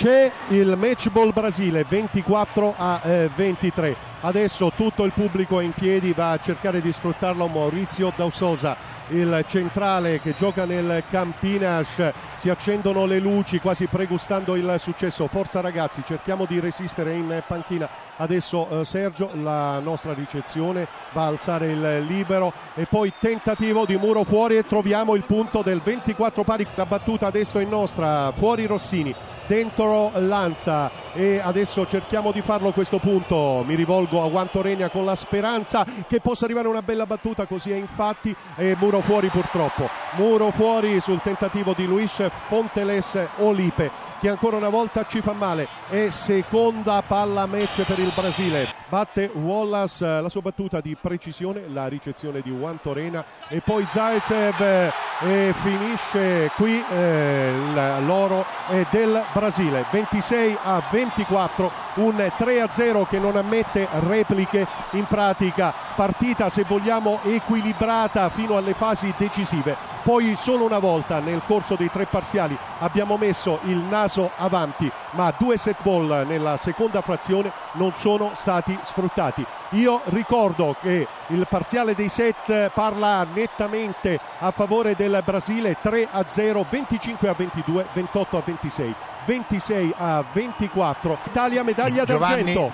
C'è il match ball Brasile 24 a eh, 23. Adesso tutto il pubblico è in piedi, va a cercare di sfruttarlo Maurizio Dausosa, il centrale che gioca nel Campinas. Si accendono le luci quasi pregustando il successo. Forza ragazzi, cerchiamo di resistere in panchina. Adesso eh, Sergio, la nostra ricezione, va a alzare il libero e poi tentativo di muro fuori e troviamo il punto del 24 pari. La battuta adesso è nostra, fuori Rossini dentro Lanza e adesso cerchiamo di farlo questo punto mi rivolgo a Guantoregna con la speranza che possa arrivare una bella battuta così è infatti e muro fuori purtroppo. Muro fuori sul tentativo di Luis Fonteles Olipe che ancora una volta ci fa male. È seconda palla match per il Brasile. Batte Wallace la sua battuta di precisione la ricezione di Juan Torena e poi Zaitsev e finisce qui eh, l'oro del Brasile. 26 a 24 un 3 a 0 che non ammette repliche in pratica. Partita se vogliamo equilibrata fino alle fasi decisive. Poi solo una volta nel corso dei tre parziali abbiamo messo il naso avanti ma due set ball nella seconda frazione non sono stati sfruttati io ricordo che il parziale dei set parla nettamente a favore del Brasile 3 a 0 25 a 22 28 a 26 26 a 24 Italia medaglia d'argento